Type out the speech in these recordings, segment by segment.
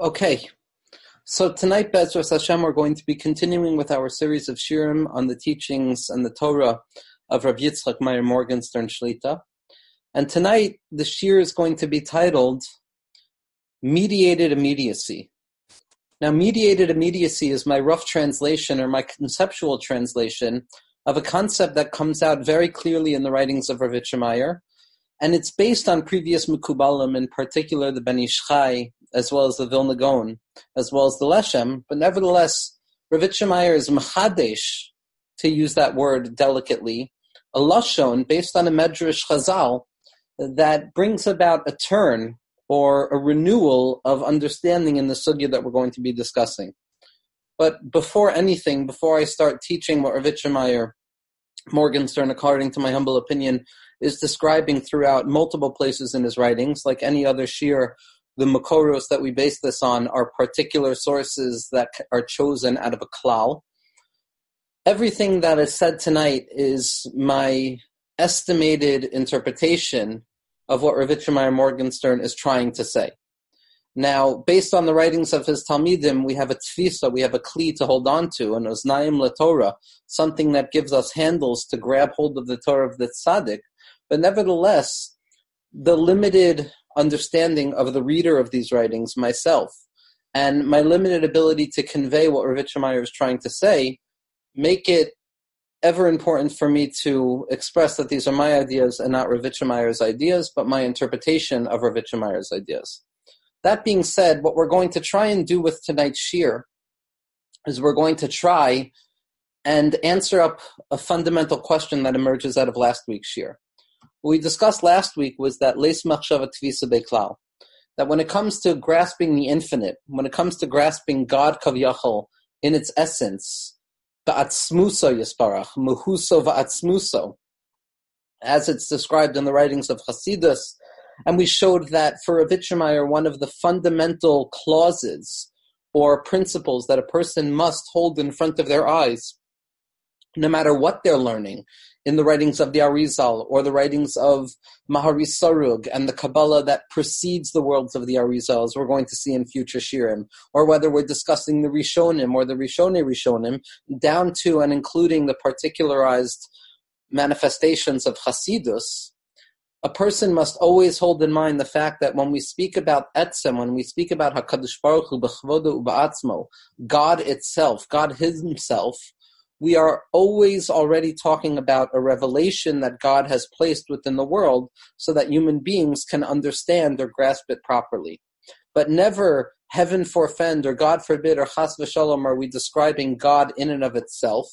Okay, so tonight, Bezras Hashem, we're going to be continuing with our series of shirim on the teachings and the Torah of Rav Yitzchak Meir Morgenstern Shlita. And tonight, the shir is going to be titled Mediated Immediacy. Now, mediated immediacy is my rough translation or my conceptual translation of a concept that comes out very clearly in the writings of Rav Meir, and it's based on previous Mekubalim, in particular the Ben Ish Chai as well as the Vilna Gaon, as well as the Leshem. But nevertheless, Ravitcha Meir is Machadesh, to use that word delicately, a Lashon based on a Medrash Chazal that brings about a turn or a renewal of understanding in the sugya that we're going to be discussing. But before anything, before I start teaching what Ravitcha Meir Morgenstern, according to my humble opinion, is describing throughout multiple places in his writings, like any other shir the makoros that we base this on are particular sources that are chosen out of a klal. Everything that is said tonight is my estimated interpretation of what Ravitcha Meir Morgenstern is trying to say. Now, based on the writings of his Talmidim, we have a tfisa, we have a kli to hold on to, an oznaim Torah, something that gives us handles to grab hold of the Torah of the tzaddik. But nevertheless, the limited understanding of the reader of these writings myself. And my limited ability to convey what Ravitcha Meir is trying to say make it ever important for me to express that these are my ideas and not Ravitcha Meir's ideas, but my interpretation of Ravitcha Meir's ideas. That being said, what we're going to try and do with tonight's shir is we're going to try and answer up a fundamental question that emerges out of last week's shir. What we discussed last week was that les machshava tvisa beklal. That when it comes to grasping the infinite, when it comes to grasping God kavyachol in its essence, ba'atzmuso yisparach, muhuso va'atzmuso, as it's described in the writings of Hasidus, and we showed that for a Meir, one of the fundamental clauses or principles that a person must hold in front of their eyes, no matter what they're learning, in the writings of the Arizal or the writings of Mahari Sarug and the Kabbalah that precedes the worlds of the Arizal, as we're going to see in future Shirim, or whether we're discussing the Rishonim or the Rishone Rishonim, down to and including the particularized manifestations of Hasidus, a person must always hold in mind the fact that when we speak about Etzem, when we speak about Hakadosh Baruch Hu God itself, God Himself, we are always already talking about a revelation that God has placed within the world so that human beings can understand or grasp it properly. But never, heaven forfend, or God forbid, or chas v'shalom, are we describing God in and of itself,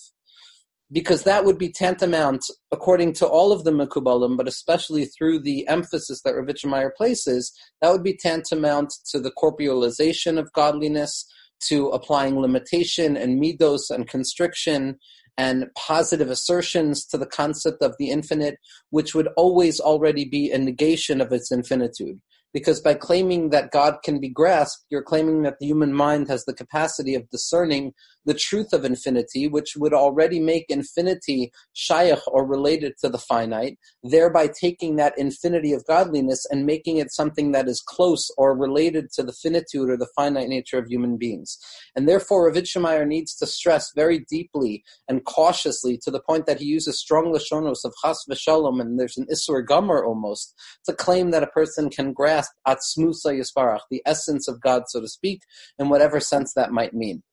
because that would be tantamount, according to all of the Mekubalim, but especially through the emphasis that Ravitcha Meir places, that would be tantamount to the corporealization of godliness, to applying limitation and midos and constriction and positive assertions to the concept of the infinite, which would always already be a negation of its infinitude. Because by claiming that God can be grasped, you're claiming that the human mind has the capacity of discerning the truth of infinity, which would already make infinity shaykh or related to the finite, thereby taking that infinity of godliness and making it something that is close or related to the finitude or the finite nature of human beings. And therefore, Meir needs to stress very deeply and cautiously to the point that he uses strong lashonos of chas v'shalom, and there's an isur gomer almost, to claim that a person can grasp atzmusa yisparach, the essence of God, so to speak, in whatever sense that might mean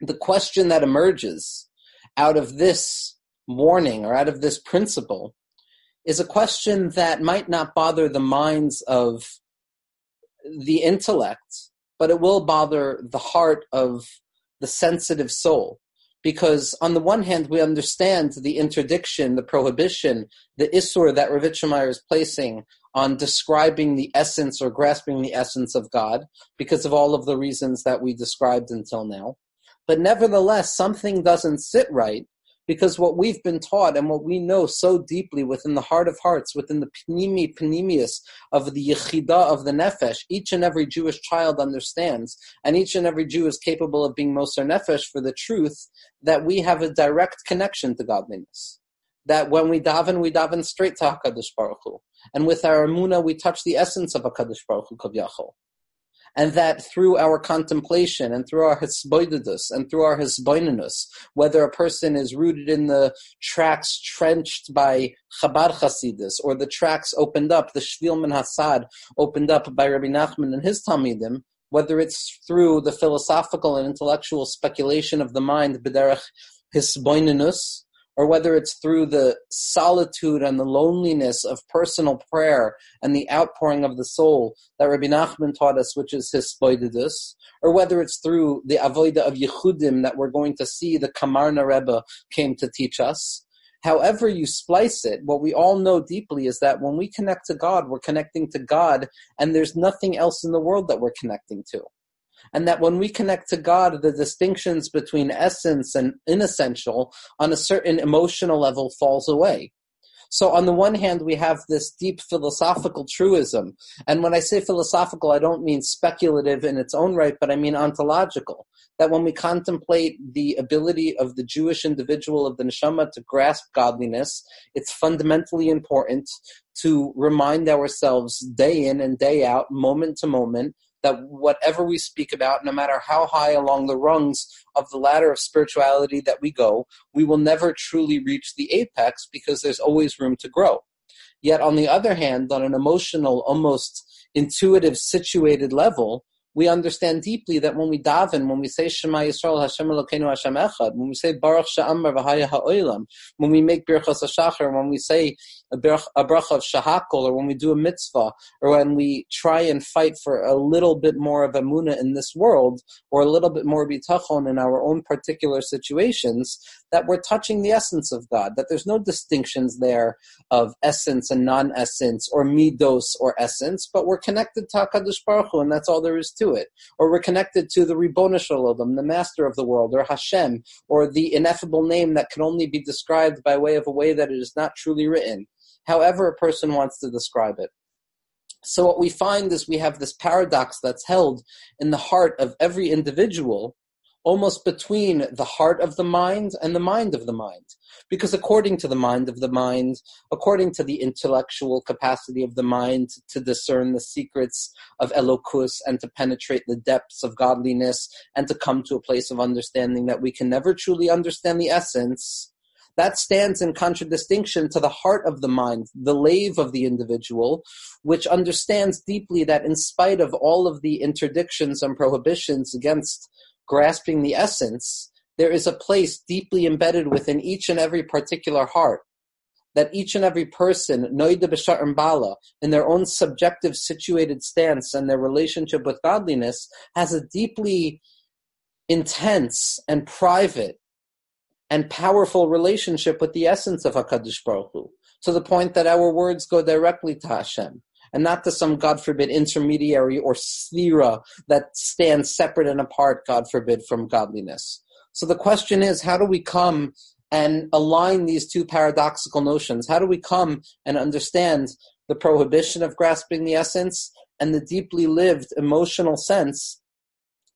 the question that emerges out of this warning or out of this principle is a question that might not bother the minds of the intellect, but it will bother the heart of the sensitive soul. Because on the one hand, we understand the interdiction, the prohibition, the isur that Meir is placing on describing the essence or grasping the essence of God because of all of the reasons that we described until now. But nevertheless, something doesn't sit right because what we've been taught and what we know so deeply within the heart of hearts, within the panimi panemius of the yechida of the nefesh, each and every Jewish child understands, and each and every Jew is capable of being moser nefesh for the truth that we have a direct connection to godliness. That when we daven, we daven straight to Hakadosh Baruch Hu, and with our emuna, we touch the essence of Hakadosh Baruch Hu Kavyachol. And that through our contemplation and through our hisboidedus and through our hisboinenus, whether a person is rooted in the tracks trenched by Chabad Chasidus or the tracks opened up, the Shvilman Hasad opened up by Rabbi Nachman and his Talmidim, whether it's through the philosophical and intellectual speculation of the mind, b'derech hisboinenus, or whether it's through the solitude and the loneliness of personal prayer and the outpouring of the soul that Rabbi Nachman taught us, which is hisboidedus, or whether it's through the avoida of Yehudim that we're going to see the Kamarna Rebbe came to teach us. However you splice it, what we all know deeply is that when we connect to God, we're connecting to God, and there's nothing else in the world that we're connecting to and that when we connect to God, the distinctions between essence and inessential on a certain emotional level falls away. So on the one hand, we have this deep philosophical truism. And when I say philosophical, I don't mean speculative in its own right, but I mean ontological. That when we contemplate the ability of the Jewish individual of the neshama to grasp godliness, it's fundamentally important to remind ourselves day in and day out, moment to moment, that whatever we speak about, no matter how high along the rungs of the ladder of spirituality that we go, we will never truly reach the apex because there's always room to grow. Yet, on the other hand, on an emotional, almost intuitive, situated level, we understand deeply that when we daven, when we say Shema Yisrael Hashem Elokeinu Hashem Echad, when we say Baruch Sha'amar V'Haya Ha'olam, when we make Birchas HaShachar, when we say a, bracha of Shahakol, or when we do a mitzvah, or when we try and fight for a little bit more of Amunah in this world, or a little bit more bitachon in our own particular situations, that we're touching the essence of God, that there's no distinctions there of essence and non-essence, or midos or essence, but we're connected to HaKadosh Baruch Hu, and that's all there is to it. Or we're connected to the Ribbon Shalom, the Master of the world, or Hashem, or the ineffable name that can only be described by way of a way that it is not truly written, however a person wants to describe it. So what we find is we have this paradox that's held in the heart of every individual almost between the heart of the mind and the mind of the mind. Because according to the mind of the mind, according to the intellectual capacity of the mind to discern the secrets of Elokus and to penetrate the depths of godliness and to come to a place of understanding that we can never truly understand the essence, that stands in contradistinction to the heart of the mind, the lave of the individual, which understands deeply that in spite of all of the interdictions and prohibitions against grasping the essence, there is a place deeply embedded within each and every particular heart that each and every person, noida b'sharim bala, in their own subjective situated stance and their relationship with godliness, has a deeply intense and private and powerful relationship with the essence of Hakadosh Baruch Hu, to the point that our words go directly to Hashem and not to some, God forbid, intermediary or sphera that stands separate and apart, God forbid, from godliness. So the question is, how do we come and align these two paradoxical notions? How do we come and understand the prohibition of grasping the essence and the deeply lived emotional sense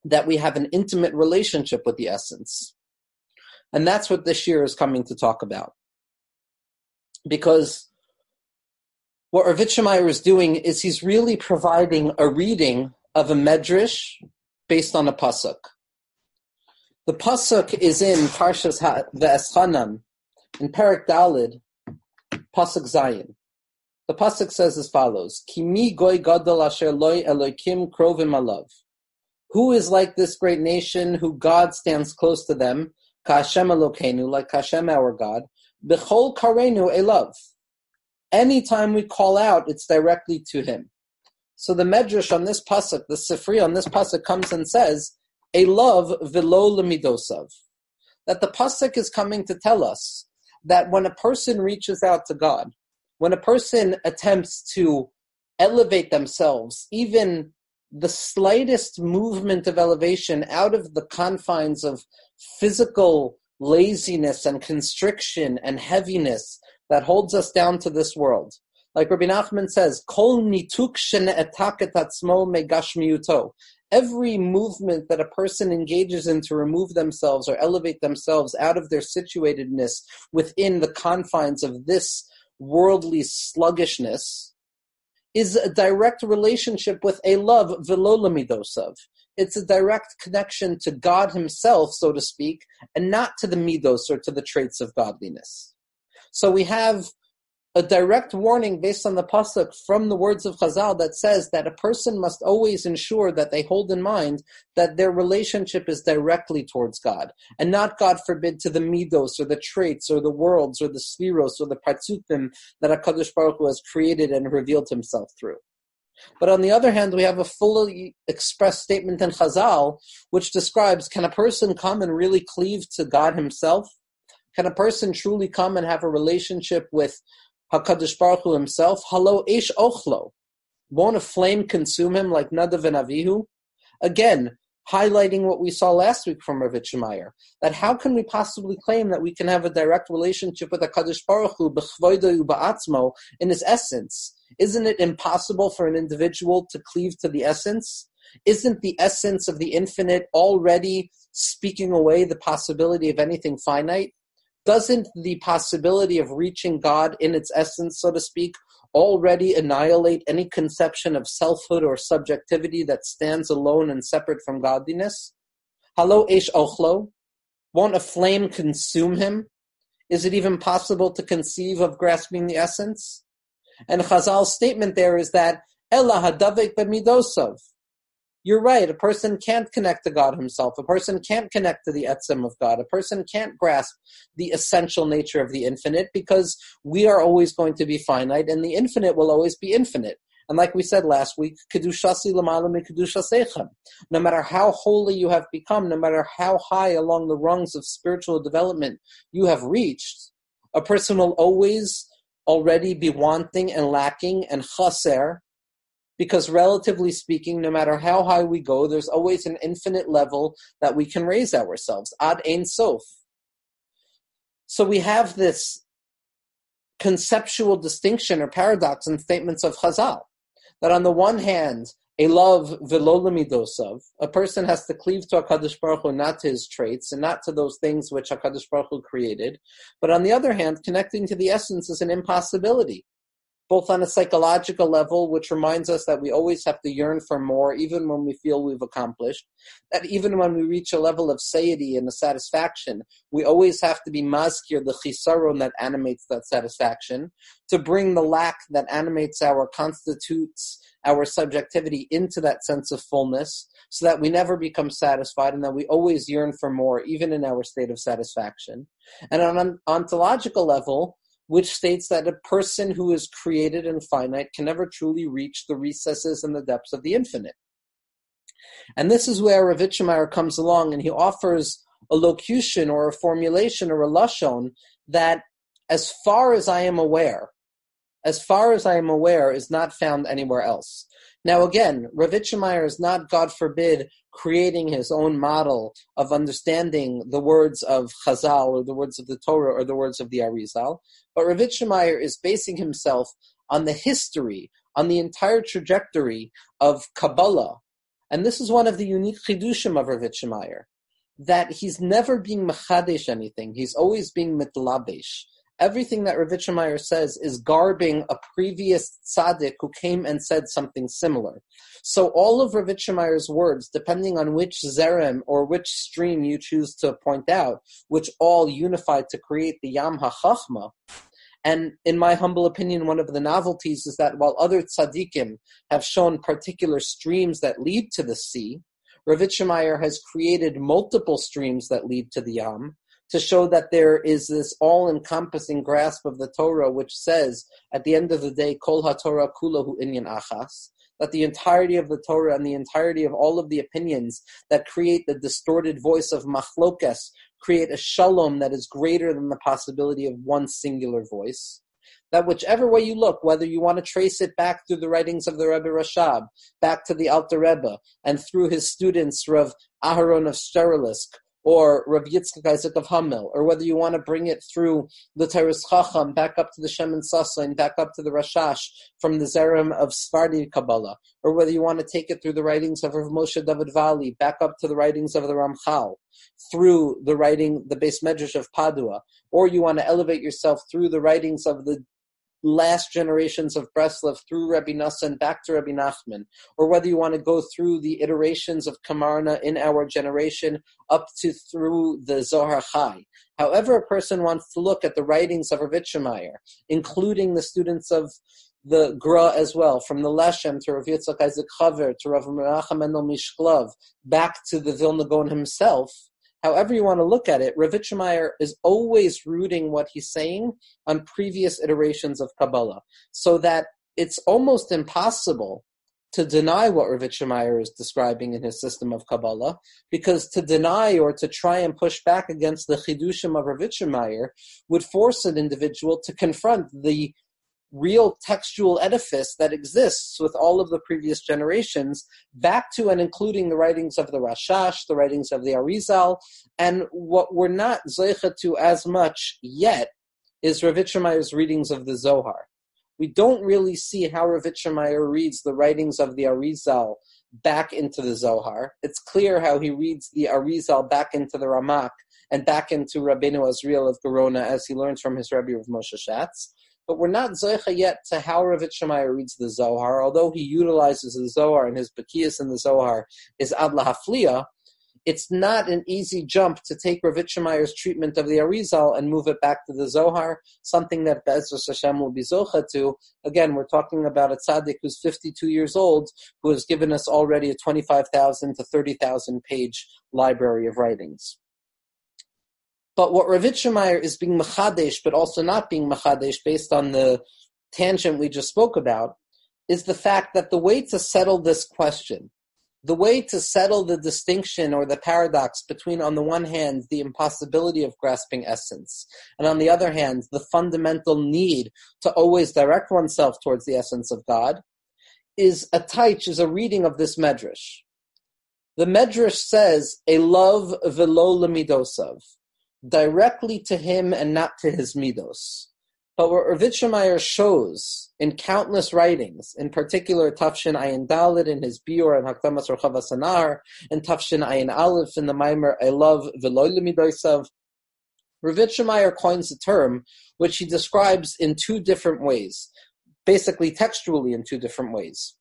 that we have an intimate relationship with the essence? And that's what this year is coming to talk about. Because what Ravitchemeyer is doing is he's really providing a reading of a medrash based on a pasuk. The pasuk is in Parshas Ve'eschanam, in Perak Dalid, pasuk Zayin. The pasuk says as follows: Kimi goy gadol asher loy elokim krovim alav. Who is like this great nation, who God stands close to them? Kashem Elokeinu, like Kashem our God. Bechol karenu elav anytime we call out, it's directly to him. So the Medrash on this pasuk, the Sifri on this pasuk comes and says, "A love velo lemidosav," that the pasuk is coming to tell us that when a person reaches out to God, when a person attempts to elevate themselves, even the slightest movement of elevation out of the confines of physical laziness and constriction and heaviness that holds us down to this world. Like Rabbi Nachman says, Kol nituk. Every movement that a person engages in to remove themselves or elevate themselves out of their situatedness within the confines of this worldly sluggishness is a direct relationship with a love velolamidosav. It's a direct connection to God Himself, so to speak, and not to the midos or to the traits of godliness. So we have a direct warning based on the pasuk from the words of Chazal that says that a person must always ensure that they hold in mind that their relationship is directly towards God, and not, God forbid, to the midos or the traits or the worlds or the spheros or the partzufim that Hakadosh Baruch Hu has created and revealed Himself through. But on the other hand, we have a fully expressed statement in Chazal which describes: Can a person come and really cleave to God Himself? Can a person truly come and have a relationship with Hakadosh Baruch Hu himself, Halo Ish Ochlo. Won't a flame consume him like Nadav and Avihu? Again, highlighting what we saw last week from Rav Shemeyer, that how can we possibly claim that we can have a direct relationship with Hakadosh Baruch Hu in his essence? Isn't it impossible for an individual to cleave to the essence? Isn't the essence of the infinite already speaking away the possibility of anything finite? doesn't the possibility of reaching God in its essence, so to speak, already annihilate any conception of selfhood or subjectivity that stands alone and separate from godliness? Hello, Eish Ochlo? Won't a flame consume him? Is it even possible to conceive of grasping the essence? And Chazal's statement there is that Ella hadavik b'midosov. You're right. A person can't connect to God himself. A person can't connect to the etzem of God. A person can't grasp the essential nature of the infinite because we are always going to be finite and the infinite will always be infinite. And like we said last week, kedushasi. No matter how holy you have become, no matter how high along the rungs of spiritual development you have reached, a person will always already be wanting and lacking and chaser because relatively speaking, no matter how high we go, there's always an infinite level that we can raise ourselves. Ad ein sof. So we have this conceptual distinction or paradox in statements of Chazal. That on the one hand, a love velolamidosav, a person has to cleave to HaKadosh Baruch Hu, not to his traits, and not to those things which HaKadosh Baruch Hu created. But on the other hand, connecting to the essence is an impossibility both on a psychological level, which reminds us that we always have to yearn for more, even when we feel we've accomplished. That even when we reach a level of satiety and a satisfaction, we always have to be maskir, the chisaron that animates that satisfaction, to bring the lack that animates our constitutes our subjectivity into that sense of fullness, so that we never become satisfied and that we always yearn for more, even in our state of satisfaction. And on an ontological level, which states that a person who is created and finite can never truly reach the recesses and the depths of the infinite. And this is where Ravitchemeyer comes along and he offers a locution or a formulation or a lashon that, as far as I am aware, as far as I am aware, is not found anywhere else. Now, again, Ravitchemeyer is not, God forbid, creating his own model of understanding the words of Chazal or the words of the Torah or the words of the Arizal, but Ravitchemeyer is basing himself on the history, on the entire trajectory of Kabbalah. And this is one of the unique chidushim of Ravitchemeyer, that he's never being machadesh anything, he's always being mitlabesh everything that Ravitchemeyer says is garbing a previous tzaddik who came and said something similar. So all of Ravitchemeyer's words, depending on which zerem or which stream you choose to point out, which all unified to create the Yam HaChachma, and in my humble opinion, one of the novelties is that while other tzaddikim have shown particular streams that lead to the sea, Ravitchemeyer has created multiple streams that lead to the Yam, to show that there is this all-encompassing grasp of the Torah, which says at the end of the day, "Kol haTorah kulahu inyan achas." That the entirety of the Torah and the entirety of all of the opinions that create the distorted voice of machlokes create a shalom that is greater than the possibility of one singular voice that whichever way you look, whether you want to trace it back through the writings of the Rebbe Rashab, back to the Alter Rebbe, and through his students, Rav Aharon of Strelisk, or Rav Yitzchak Isaac of Homel, or whether you want to bring it through the Teres Chacham, back up to the Shem and Sasain, back up to the Rashash from the Zerem of Sephardi Kabbalah, or whether you want to take it through the writings of Rav Moshe David Valle, back up to the writings of the Ramchal, through the writing, the Beis Medrash of Padua, or you want to elevate yourself through the writings of the last generations of Breslov through Rabbi Nassan back to Rabbi Nachman, or whether you want to go through the iterations of Kamarna in our generation up to through the Zohar Chai. However, a person wants to look at the writings of Rav including the students of the Gra as well, from the Leshem to Rav Yitzchak Isaac Chaver to Rav Menachem Mendel Mishklov, back to the Vilna Gaon himself, however you want to look at it, Rav is always rooting what he's saying on previous iterations of Kabbalah, so that it's almost impossible to deny what Rav is describing in his system of Kabbalah, because to deny or to try and push back against the Chidushim of Rav would force an individual to confront the real textual edifice that exists with all of the previous generations back to and including the writings of the Rashash, the writings of the Arizal, and what we're not zeicha to as much yet is Ravitchemayer's readings of the Zohar. We don't really see how Ravitchemeyer reads the writings of the Arizal back into the Zohar. It's clear how he reads the Arizal back into the Ramak and back into Rabbeinu Azriel of Gerona as he learns from his Rebbe of Moshe Shatz but we're not Zoicha yet to how Rav Shemaiah reads the Zohar, although he utilizes the Zohar and his Bakias in the Zohar is Ad Lahafliya, it's not an easy jump to take Rav Shemaier's treatment of the Arizal and move it back to the Zohar, something that Bezras Hashem will be Zocha to. Again, we're talking about a tzaddik who's 52 years old, who has given us already a 25,000 to 30,000 page library of writings. But what Ravitchemeyer is being machadesh, but also not being machadesh, based on the tangent we just spoke about, is the fact that the way to settle this question, the way to settle the distinction or the paradox between, on the one hand, the impossibility of grasping essence, and on the other hand, the fundamental need to always direct oneself towards the essence of God, is a taich, is a reading of this medrash. The medrash says, a love velo lemidosav directly to him and not to his midos. But what Ravitchemeyer shows in countless writings, in particular Tafshin Ayin Dalit in his Bior and Hakdamas Rochav Sanar, and Tafshin Ayin Aleph in the Maimer I love Veloy Midoisav, Ravitchemeyer coins a term which he describes in two different ways, basically textually in two different ways.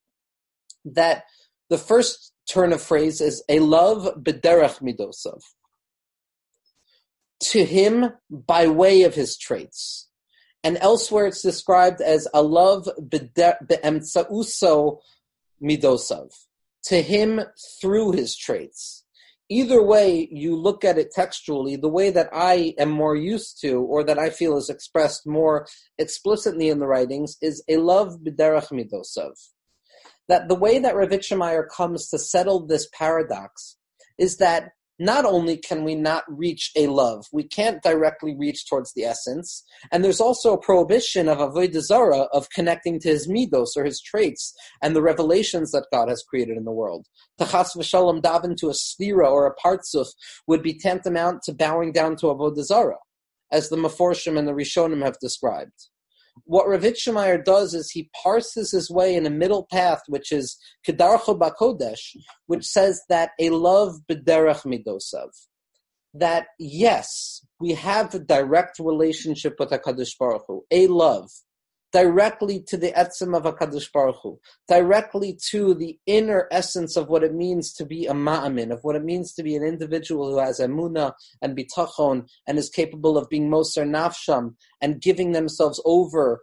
That the first turn of phrase is a love bederach midosav to him by way of his traits. And elsewhere it's described as a love be'emtsa'uso midosav, to him through his traits. Either way you look at it textually, the way that I am more used to, or that I feel is expressed more explicitly in the writings, is a love b'derach midosav. That the way that Ravitchemeyer comes to settle this paradox is that not only can we not reach a love, we can't directly reach towards the essence, and there's also a prohibition of avodah zara of connecting to his midos or his traits and the revelations that God has created in the world. Tachas v'shalom daven to a sphira or a partzuf would be tantamount to bowing down to avodah zara, as the Meforshim and the Rishonim have described what Ravitchemeyer does is he parses his way in a middle path, which is Kedarcho Bakodesh, which says that a love b'derech midosav. That yes, we have a direct relationship with HaKadosh Baruch Hu, a love, directly to the etzem of HaKadosh Baruch Hu, directly to the inner essence of what it means to be a ma'amin, of what it means to be an individual who has emuna and bitachon and is capable of being moser nafsham and giving themselves over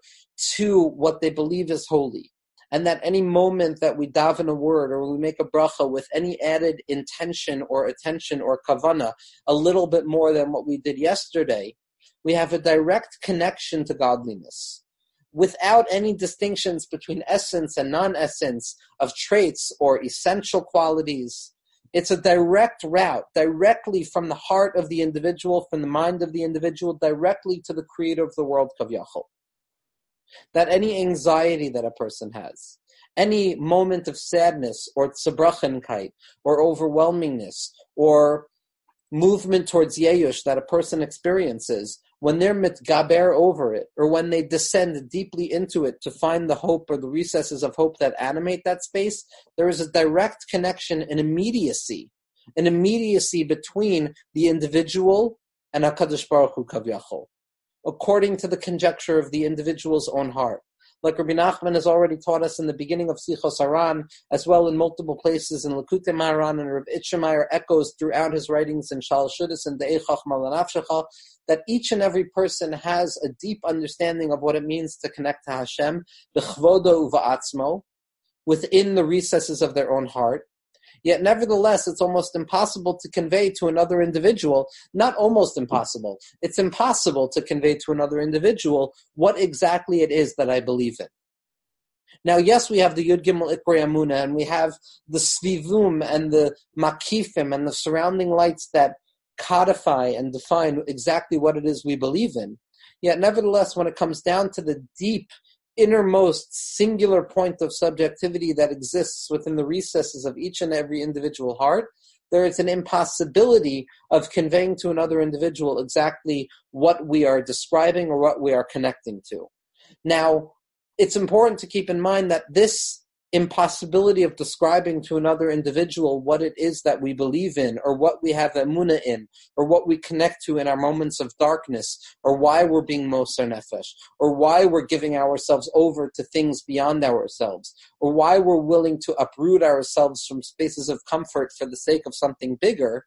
to what they believe is holy. And that any moment that we daven a word or we make a bracha with any added intention or attention or kavana, a little bit more than what we did yesterday, we have a direct connection to godliness without any distinctions between essence and non essence of traits or essential qualities. It's a direct route, directly from the heart of the individual, from the mind of the individual, directly to the creator of the world, Kavyachol. That any anxiety that a person has, any moment of sadness or tzabrachenkite or overwhelmingness or movement towards yeyush that a person experiences when they're mitgaber over it, or when they descend deeply into it to find the hope or the recesses of hope that animate that space, there is a direct connection, an immediacy, an immediacy between the individual and Hakadosh Baruch Hu Kavyachol. according to the conjecture of the individual's own heart. Like Rabbi Nachman has already taught us in the beginning of Sichos Haran, as well in multiple places in Likutei Moharan, and Rabbi Itchemeyer echoes throughout his writings in Shal Shudis and De'echach Malanafshecha, that each and every person has a deep understanding of what it means to connect to Hashem, the b'chvodo uva'atzmo, within the recesses of their own heart, Yet, nevertheless, it's almost impossible to convey to another individual, not almost impossible, it's impossible to convey to another individual what exactly it is that I believe in. Now, yes, we have the Yud Gimel Ikri Amuna, and we have the Svivum and the Makifim and the surrounding lights that codify and define exactly what it is we believe in. Yet, nevertheless, when it comes down to the deep innermost singular point of subjectivity that exists within the recesses of each and every individual heart, there is an impossibility of conveying to another individual exactly what we are describing or what we are connecting to. Now, it's important to keep in mind that this impossibility of describing to another individual what it is that we believe in or what we have emuna in or what we connect to in our moments of darkness or why we're being moser nefesh or why we're giving ourselves over to things beyond ourselves or why we're willing to uproot ourselves from spaces of comfort for the sake of something bigger.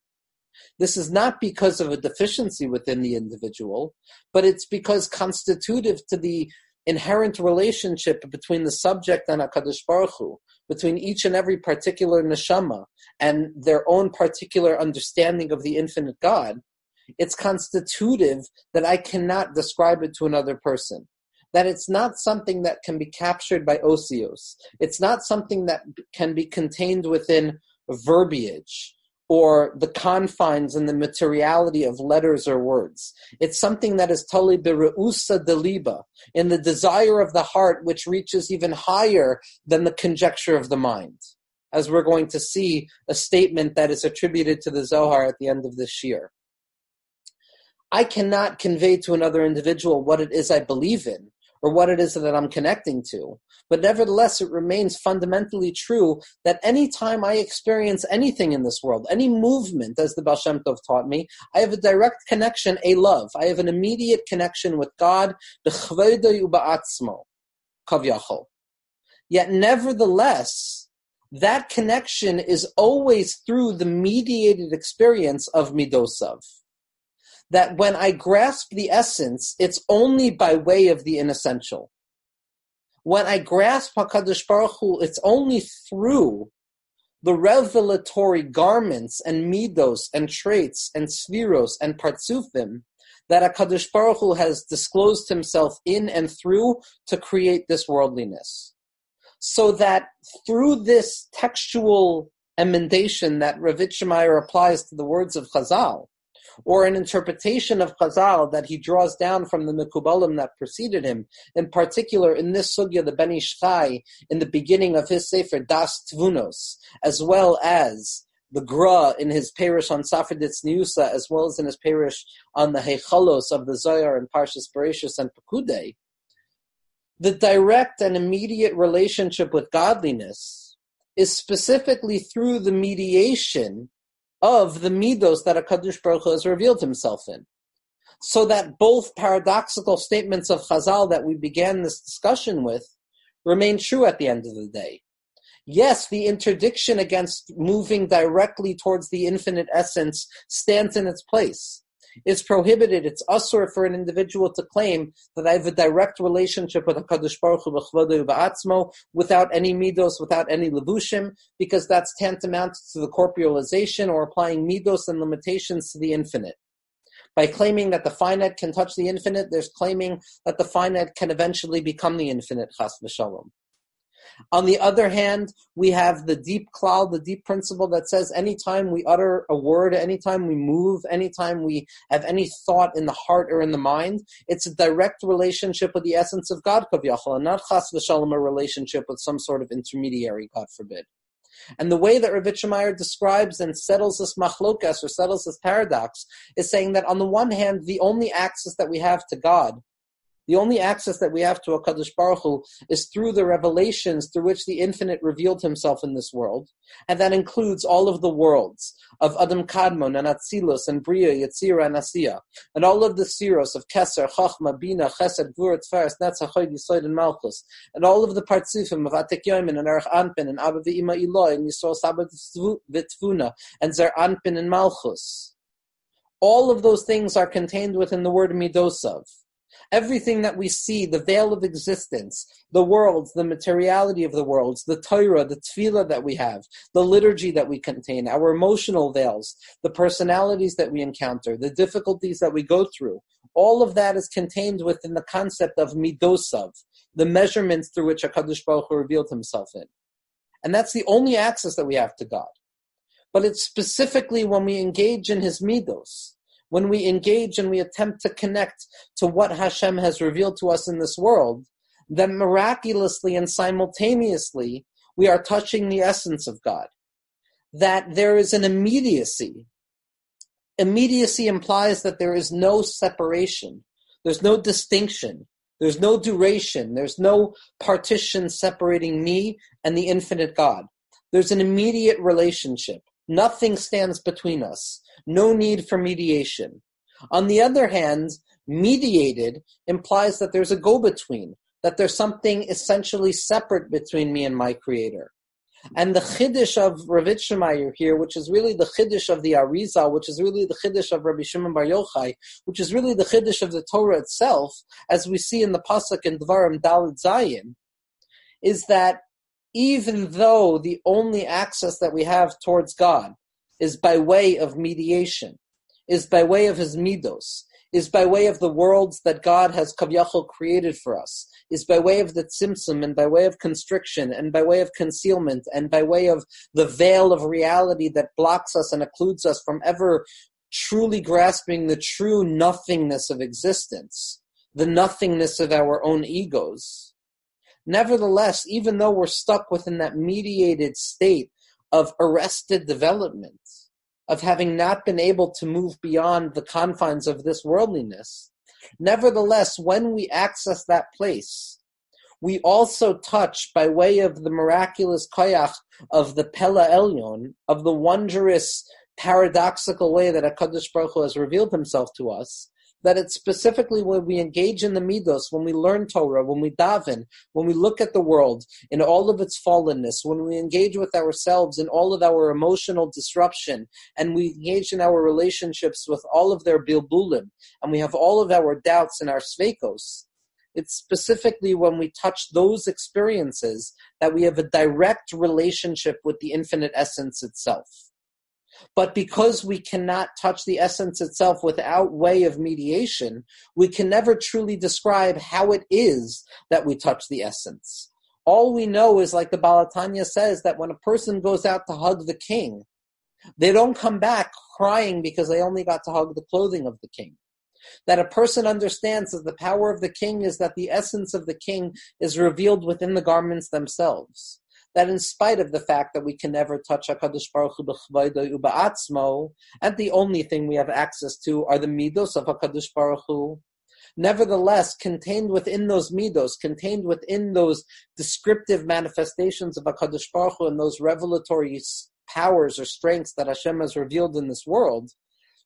This is not because of a deficiency within the individual, but it's because constitutive to the inherent relationship between the subject and Hakadosh Baruch Hu, between each and every particular neshama and their own particular understanding of the infinite God, it's constitutive that I cannot describe it to another person. That it's not something that can be captured by osios. It's not something that can be contained within verbiage or the confines and the materiality of letters or words. It's something that is totally bireusa deliba, in the desire of the heart, which reaches even higher than the conjecture of the mind. As we're going to see a statement that is attributed to the Zohar at the end of this year. I cannot convey to another individual what it is I believe in or what it is that I'm connecting to. But nevertheless, it remains fundamentally true that any time I experience anything in this world, any movement, as the Baal Shem Tov taught me, I have a direct connection, a love. I have an immediate connection with God, the Uba'atzmo, Kavyachol. Yet nevertheless, that connection is always through the mediated experience of midosav that when I grasp the essence, it's only by way of the inessential. When I grasp HaKadosh Baruch Hu, it's only through the revelatory garments and midos and traits and spheros and partsufim that HaKadosh Baruch Hu has disclosed himself in and through to create this worldliness. So that through this textual emendation that Rav Itchemeyer applies to the words of Chazal, or an interpretation of Chazal that he draws down from the Mekubalim that preceded him. In particular, in this sugya, the Ben Ish Chai, in the beginning of his sefer Das Tvunos, as well as the Gra in his parish on Safeditz Niusa, as well as in his parish on the Hechalos of the Zohar and Parshas Bereshis and Pekudei, the direct and immediate relationship with godliness is specifically through the mediation of the midos that Hakadosh Baruch Hu has revealed Himself in, so that both paradoxical statements of Chazal that we began this discussion with remain true at the end of the day. Yes, the interdiction against moving directly towards the infinite essence stands in its place. It's prohibited, it's usur for an individual to claim that I have a direct relationship with HaKadosh Baruch Hu without any midos, without any levushim, because that's tantamount to the corporealization or applying midos and limitations to the infinite. By claiming that the finite can touch the infinite, there's claiming that the finite can eventually become the infinite, chas v'shalom. On the other hand, we have the deep cloud, the deep principle that says anytime we utter a word, anytime we move, anytime we have any thought in the heart or in the mind, it's a direct relationship with the essence of God, Kavyachal, and not chas v'shalom, a relationship with some sort of intermediary, God forbid. And the way that Rav Itchemeyer describes and settles this machlokas or settles this paradox is saying that on the one hand, the only access that we have to God The only access that we have to HaKadosh Baruch Hu is through the revelations through which the infinite revealed himself in this world. And that includes all of the worlds of Adam Kadmon and Atzilus and Bria, Yetzira and Asiya. And all of the seros of Keser, Chachma, Bina, Chesed, Gvur, Tferes, Netzach, Yisoid, and Malchus. And all of the partzifim of Atek Yoimin and Erech Anpin and Abba V'ima Eloi and Yisrael Sabbat V'Tvuna and Zer Anpin and Malchus. All of those things are contained within the word Midosav everything that we see, the veil of existence, the worlds, the materiality of the worlds, the Torah, the tefillah that we have, the liturgy that we contain, our emotional veils, the personalities that we encounter, the difficulties that we go through, all of that is contained within the concept of midosav, the measurements through which HaKadosh Baruch Hu revealed himself in. And that's the only access that we have to God. But it's specifically when we engage in his midos, when we engage and we attempt to connect to what Hashem has revealed to us in this world, then miraculously and simultaneously we are touching the essence of God. That there is an immediacy. Immediacy implies that there is no separation, there's no distinction, there's no duration, there's no partition separating me and the infinite God. There's an immediate relationship. Nothing stands between us no need for mediation. On the other hand, mediated implies that there's a go between, that there's something essentially separate between me and my creator. And the chiddush of Rav Shemayir here, which is really the chiddush of the Arizal, which is really the chiddush of Rabbi Shimon Bar Yochai, which is really the chiddush of the Torah itself, as we see in the pasuk in Dvarim Dalit Zayin, is that even though the only access that we have towards God is by way of mediation, is by way of his midos, is by way of the worlds that God has kavyachol created for us, is by way of the tzimtzum and by way of constriction and by way of concealment and by way of the veil of reality that blocks us and occludes us from ever truly grasping the true nothingness of existence, the nothingness of our own egos. Nevertheless, even though we're stuck within that mediated state of arrested development, of having not been able to move beyond the confines of this worldliness. Nevertheless, when we access that place, we also touch by way of the miraculous koyach of the Pella Elyon, of the wondrous paradoxical way that HaKadosh Baruch Hu has revealed himself to us, that it's specifically when we engage in the midos, when we learn Torah, when we daven, when we look at the world in all of its fallenness, when we engage with ourselves in all of our emotional disruption, and we engage in our relationships with all of their bilbulim, and we have all of our doubts and our svekos, it's specifically when we touch those experiences that we have a direct relationship with the infinite essence itself. But because we cannot touch the essence itself without way of mediation, we can never truly describe how it is that we touch the essence. All we know is, like the Balatanya says, that when a person goes out to hug the king, they don't come back crying because they only got to hug the clothing of the king. That a person understands that the power of the king is that the essence of the king is revealed within the garments themselves that in spite of the fact that we can never touch HaKadosh Baruch Hu and the only thing we have access to are the midos of HaKadosh Baruch Hu, nevertheless, contained within those midos, contained within those descriptive manifestations of HaKadosh Baruch Hu and those revelatory powers or strengths that Hashem has revealed in this world,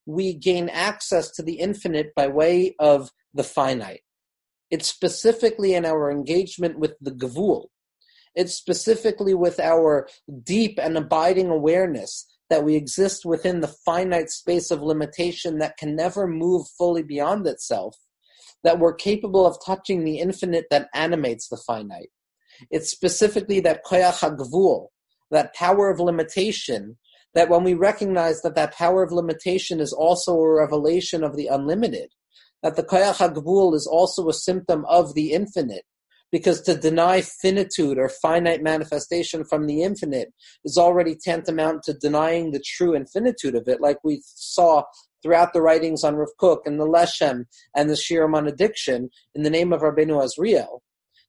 we gain access to the infinite by way of the finite. It's specifically in our engagement with the Gavul, it's specifically with our deep and abiding awareness that we exist within the finite space of limitation that can never move fully beyond itself, that we're capable of touching the infinite that animates the finite. It's specifically that koyach hagvul, that power of limitation, that when we recognize that that power of limitation is also a revelation of the unlimited, that the koyach hagvul is also a symptom of the infinite, because to deny finitude or finite manifestation from the infinite is already tantamount to denying the true infinitude of it, like we saw throughout the writings on Rav Kook and the Leshem and the Shirim on addiction in the name of Rabbeinu Azriel.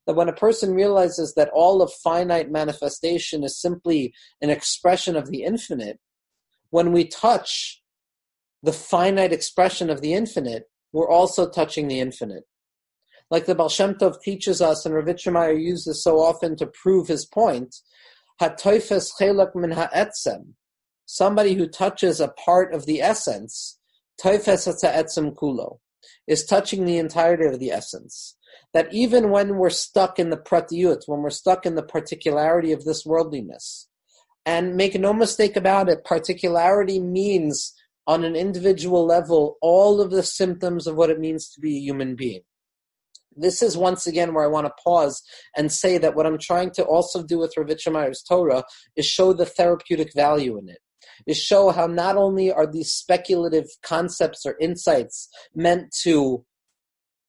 That when a person realizes that all of finite manifestation is simply an expression of the infinite, when we touch the finite expression of the infinite, we're also touching the infinite Like the Baal Shem Tov teaches us, and Ravitchemeyer uses so often to prove his point, hatoifes chelak min ha'etzem, somebody who touches a part of the essence, toifes etzem kulo, is touching the entirety of the essence. That even when we're stuck in the pratiyut, when we're stuck in the particularity of this worldliness, and make no mistake about it, particularity means on an individual level all of the symptoms of what it means to be a human being. This is once again where I want to pause and say that what I'm trying to also do with Rav Yitzchak Meir's Torah is show the therapeutic value in it. Is show how not only are these speculative concepts or insights meant to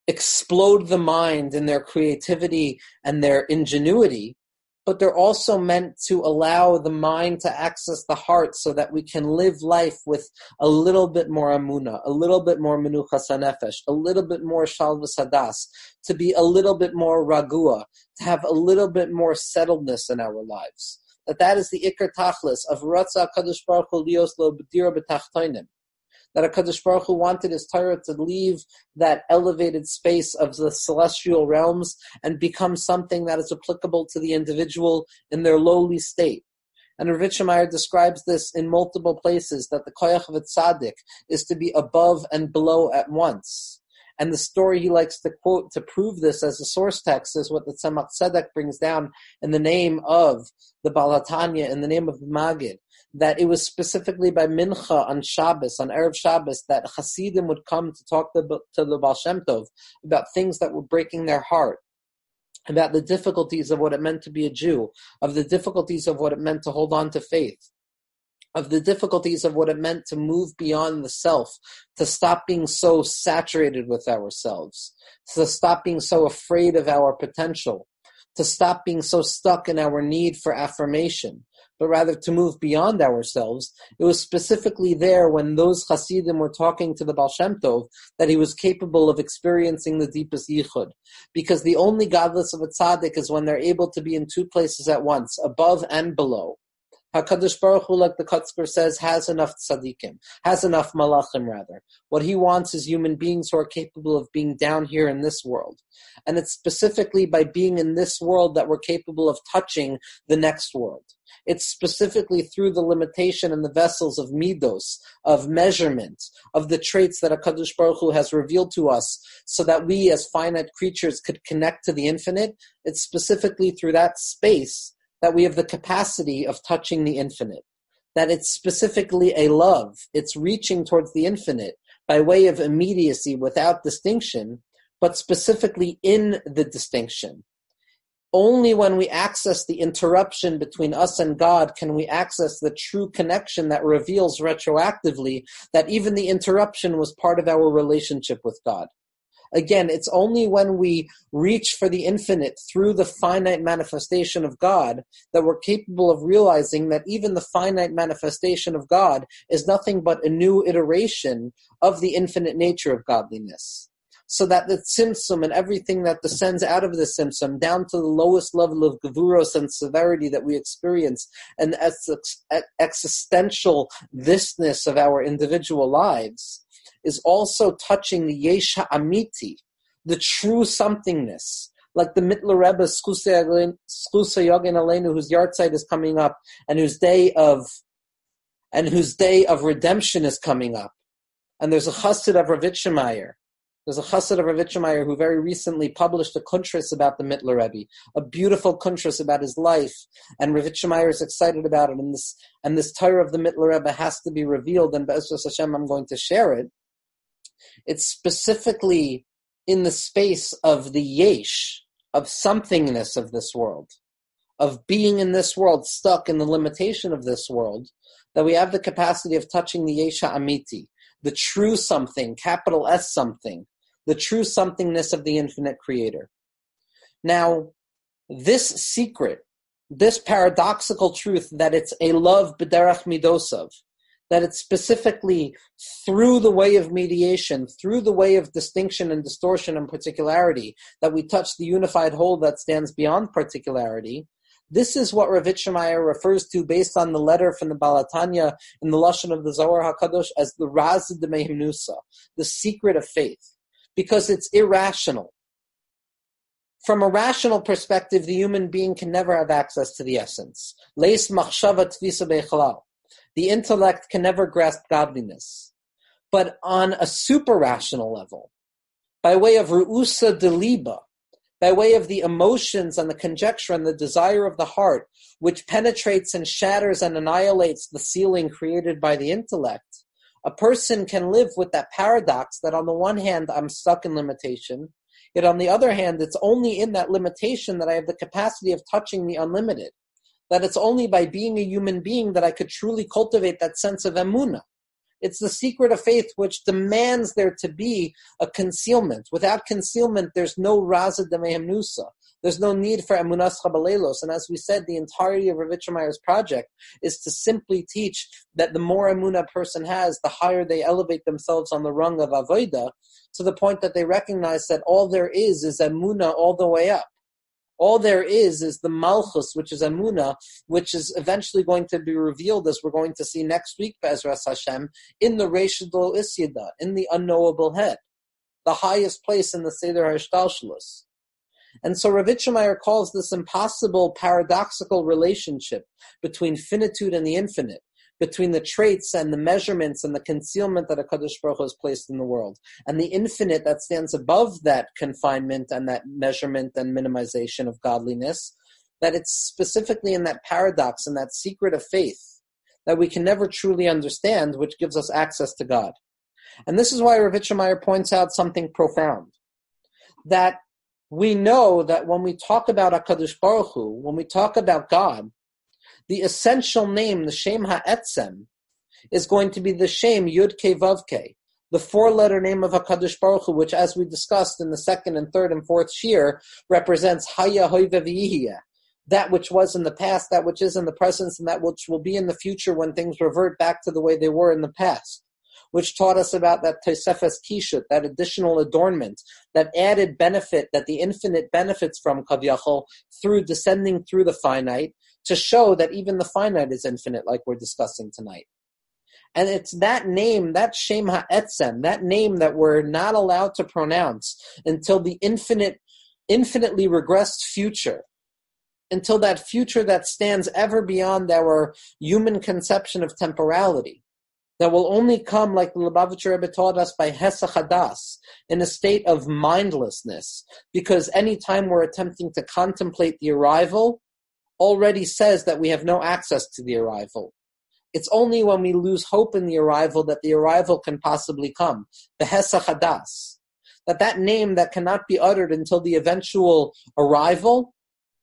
explode the mind in their creativity and their ingenuity, but they're also meant to allow the mind to access the heart so that we can live life with a little bit more amuna, a little bit more menuchas hanefesh, a little bit more shalvas hadas, to be a little bit more ragua, to have a little bit more settledness in our lives that that is the ikar tachlis of Ratza Kadosh Baruch Hu lios lo b'tachtoinim. That a Kadosh Baruch Hu wanted his Torah to leave that elevated space of the celestial realms and become something that is applicable to the individual in their lowly state. And Rav Yitzchak Meir describes this in multiple places that the koyach of tzaddik is to be above and below at once. And the story he likes to quote to prove this as a source text is what the Tzemach Tzedek brings down in the name of the Baal HaTanya, in the name of the Magid, that it was specifically by Mincha on Shabbos, on Erev Shabbos, that Hasidim would come to talk to, to the Baal Shem Tov about things that were breaking their heart about the difficulties of what it meant to be a Jew, of the difficulties of what it meant to hold on to faith of the difficulties of what it meant to move beyond the self, to stop being so saturated with ourselves, to stop being so afraid of our potential, to stop being so stuck in our need for affirmation, but rather to move beyond ourselves. It was specifically there when those Hasidim were talking to the Baal Shem Tov that he was capable of experiencing the deepest yichud. Because the only godless of a tzaddik is when they're able to be in two places at once, above and below. Hakadosh Baruch Hu, like the Kotzker says, has enough tzaddikim, has enough malachim rather. What he wants is human beings who are capable of being down here in this world, and it's specifically by being in this world that we're capable of touching the next world. It's specifically through the limitation and the vessels of midos, of measurement, of the traits that Hakadosh Baruch Hu has revealed to us, so that we as finite creatures could connect to the infinite. It's specifically through that space that we have the capacity of touching the infinite, that it's specifically a love, it's reaching towards the infinite by way of immediacy without distinction, but specifically in the distinction. Only when we access the interruption between us and God can we access the true connection that reveals retroactively that even the interruption was part of our relationship with God. Again, it's only when we reach for the infinite through the finite manifestation of God that we're capable of realizing that even the finite manifestation of God is nothing but a new iteration of the infinite nature of godliness. So that the tzimtzum and everything that descends out of the tzimtzum down to the lowest level of gavuros and severity that we experience and existential thisness of our individual lives is also touching the Yesha Amiti, the true somethingness. Like the Mittler Rebbe, Skusa Yogin Aleinu, whose yahrzeit is coming up, and whose day of and whose day of redemption is coming up. And there's a chassid of Rav Yitzchak Meir. There's a chassid of Rav Yitzchak Meir who very recently published a kuntras about the Mittler Rebbe, a beautiful kuntras about his life, and Rav Yitzchak Meir is excited about it. And this and this Torah of the Mittler Rebbe has to be revealed, and Be'ezras Hashem, I'm going to share it. It's specifically in the space of the yesh, of somethingness of this world, of being in this world, stuck in the limitation of this world, that we have the capacity of touching the yesha amiti, the true something, capital S something, the true somethingness of the infinite creator. Now, this secret, this paradoxical truth that it's a love b'derach midosov, that it's specifically through the way of mediation, through the way of distinction and distortion and particularity, that we touch the unified whole that stands beyond particularity. This is what Rav Yitzchak Meir refers to based on the letter from the Baal HaTanya in the Lashon of the Zohar HaKadosh as the Raz de Mehimnusa, the secret of faith, because it's irrational. from a rational perspective, the human being can never have access to the essence. The intellect can never grasp godliness. But on a super rational level, by way of ru'usa deliba, by way of the emotions and the conjecture and the desire of the heart, which penetrates and shatters and annihilates the ceiling created by the intellect, a person can live with that paradox that on the one hand I'm stuck in limitation, yet on the other hand it's only in that limitation that I have the capacity of touching the unlimited. That it's only by being a human being that I could truly cultivate that sense of emuna. It's the secret of faith which demands there to be a concealment. Without concealment, there's no raza de nusa. There's no need for emunas chabalelos. And as we said, the entirety of Rav project is to simply teach that the more emuna a person has, the higher they elevate themselves on the rung of avoida, to the point that they recognize that all there is is emuna all the way up. All there is is the Malchus, which is Amuna, which is eventually going to be revealed, as we're going to see next week, Bezras Hashem, in the Reshadol Isyada, in the unknowable head, the highest place in the Seder Hishtalshelus. And so Rav Yitzchak Meir calls this impossible paradoxical relationship between finitude and the infinite, between the traits and the measurements and the concealment that a Kaddish Baruch has placed in the world, and the infinite that stands above that confinement and that measurement and minimization of godliness, that it's specifically in that paradox and that secret of faith that we can never truly understand, which gives us access to God. And this is why Rav Yitzchak Meir points out something profound. That we know that when we talk about HaKadosh Baruch Hu, when we talk about God, the essential name, the Shem Ha'etzem, is going to be the Shem Yud Ke Vav Ke, the four-letter name of Hakadosh Baruch Hu, which, as we discussed in the second and third and fourth shir, represents Haya Hoive that which was in the past, that which is in the present, and that which will be in the future when things revert back to the way they were in the past. Which taught us about that Tosefes Kishut, that additional adornment, that added benefit that the infinite benefits from Kavyachol through descending through the finite, to show that even the finite is infinite, like we're discussing tonight. And it's that name, that Shem Ha'etzem, that name that we're not allowed to pronounce until the infinite, infinitely regressed future, until that future that stands ever beyond our human conception of temporality, that will only come, like the Lubavitcher Rebbe taught us, by Hesachadas, in a state of mindlessness, because any time we're attempting to contemplate the arrival, already says that we have no access to the arrival. It's only when we lose hope in the arrival that the arrival can possibly come. The Hesachadas. That that name that cannot be uttered until the eventual arrival,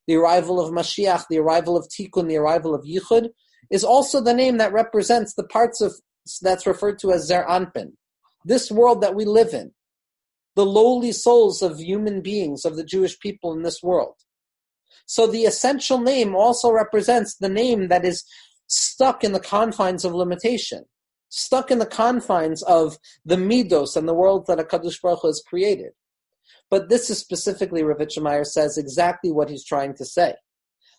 the arrival of Mashiach, the arrival of Tikkun, the arrival of Yichud, is also the name that represents the partzuf that's referred to as Zer Anpin. This world that we live in. The lowly souls of human beings, of the Jewish people in this world. So the essential name also represents the name that is stuck in the confines of limitation, stuck in the confines of the midos and the world that HaKadosh Baruch Hu has created. But this is specifically, Rav Yitzchak Meir says exactly what he's trying to say.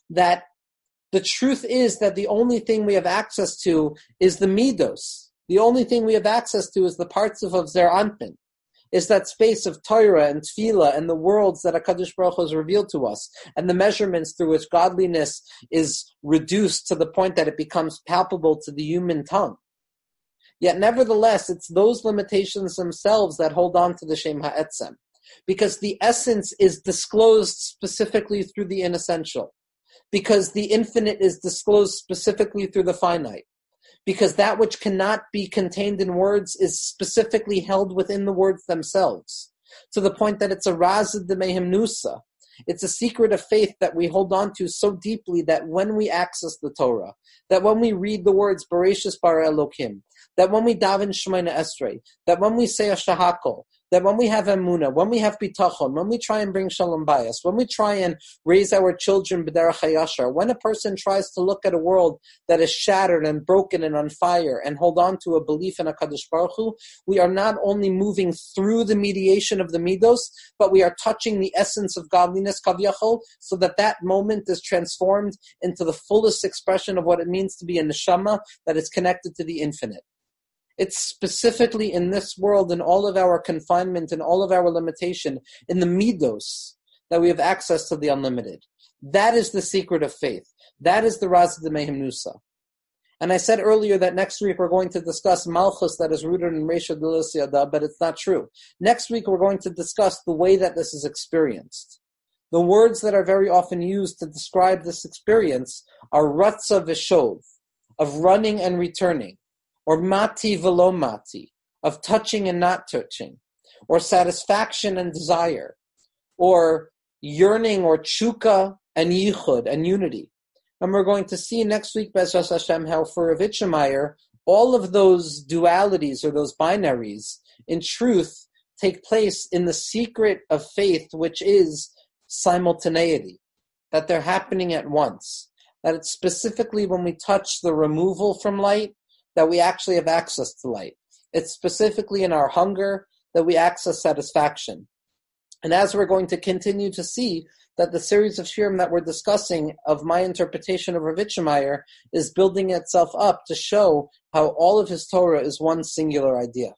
That the truth is that the only thing we have access to is the midos. The only thing we have access to is the partzuf, of Zer Anpin is that space of Torah and Tefillah and the worlds that HaKadosh Baruch Hu has revealed to us, and the measurements through which godliness is reduced to the point that it becomes palpable to the human tongue. Yet, nevertheless, it's those limitations themselves that hold on to the Shem Ha'etzem, because the essence is disclosed specifically through the inessential, because the infinite is disclosed specifically through the finite because that which cannot be contained in words is specifically held within the words themselves, to the point that it's a razid de nusa. It's a secret of faith that we hold on to so deeply that when we access the Torah, that when we read the words Bereshis bara Elokim, that when we daven Shemona Esrei, that when we say a Shahakol, that when we have emuna, when we have bitachon, when we try and bring shalom bayis, when we try and raise our children b'derech hayashar, when a person tries to look at a world that is shattered and broken and on fire and hold on to a belief in a Kadosh Baruch Hu, we are not only moving through the mediation of the midos, but we are touching the essence of godliness kavyachol, so that that moment is transformed into the fullest expression of what it means to be a neshama that is connected to the infinite. It's specifically in this world, in all of our confinement, in all of our limitation, in the midos, that we have access to the unlimited. That is the secret of faith. That is the Raz de Nusa. And I said earlier that next week we're going to discuss Malchus that is rooted in Resha Delisiada, but it's not true. Next week we're going to discuss the way that this is experienced. The words that are very often used to describe this experience are Ratza Vishov, of running and returning, or Mati velomati, of touching and not touching, or satisfaction and desire, or yearning or chuka and yichud and unity. And we're going to see next week, Bezras Hashem, how for Rav Yitzchak Meir, all of those dualities or those binaries, in truth, take place in the secret of faith, which is simultaneity, that they're happening at once. That it's specifically when we touch the removal from light that we actually have access to light. It's specifically in our hunger that we access satisfaction. And as we're going to continue to see, that the series of shirim that we're discussing of my interpretation of Rav Yitzchak Meir is building itself up to show how all of his Torah is one singular idea.